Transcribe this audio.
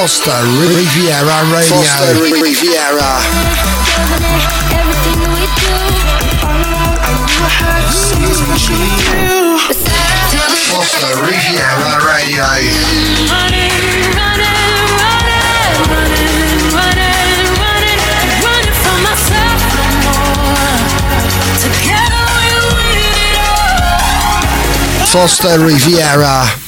Foster Riviera Radio. Foster Riviera. Foster Riviera Radio. Foster Riviera.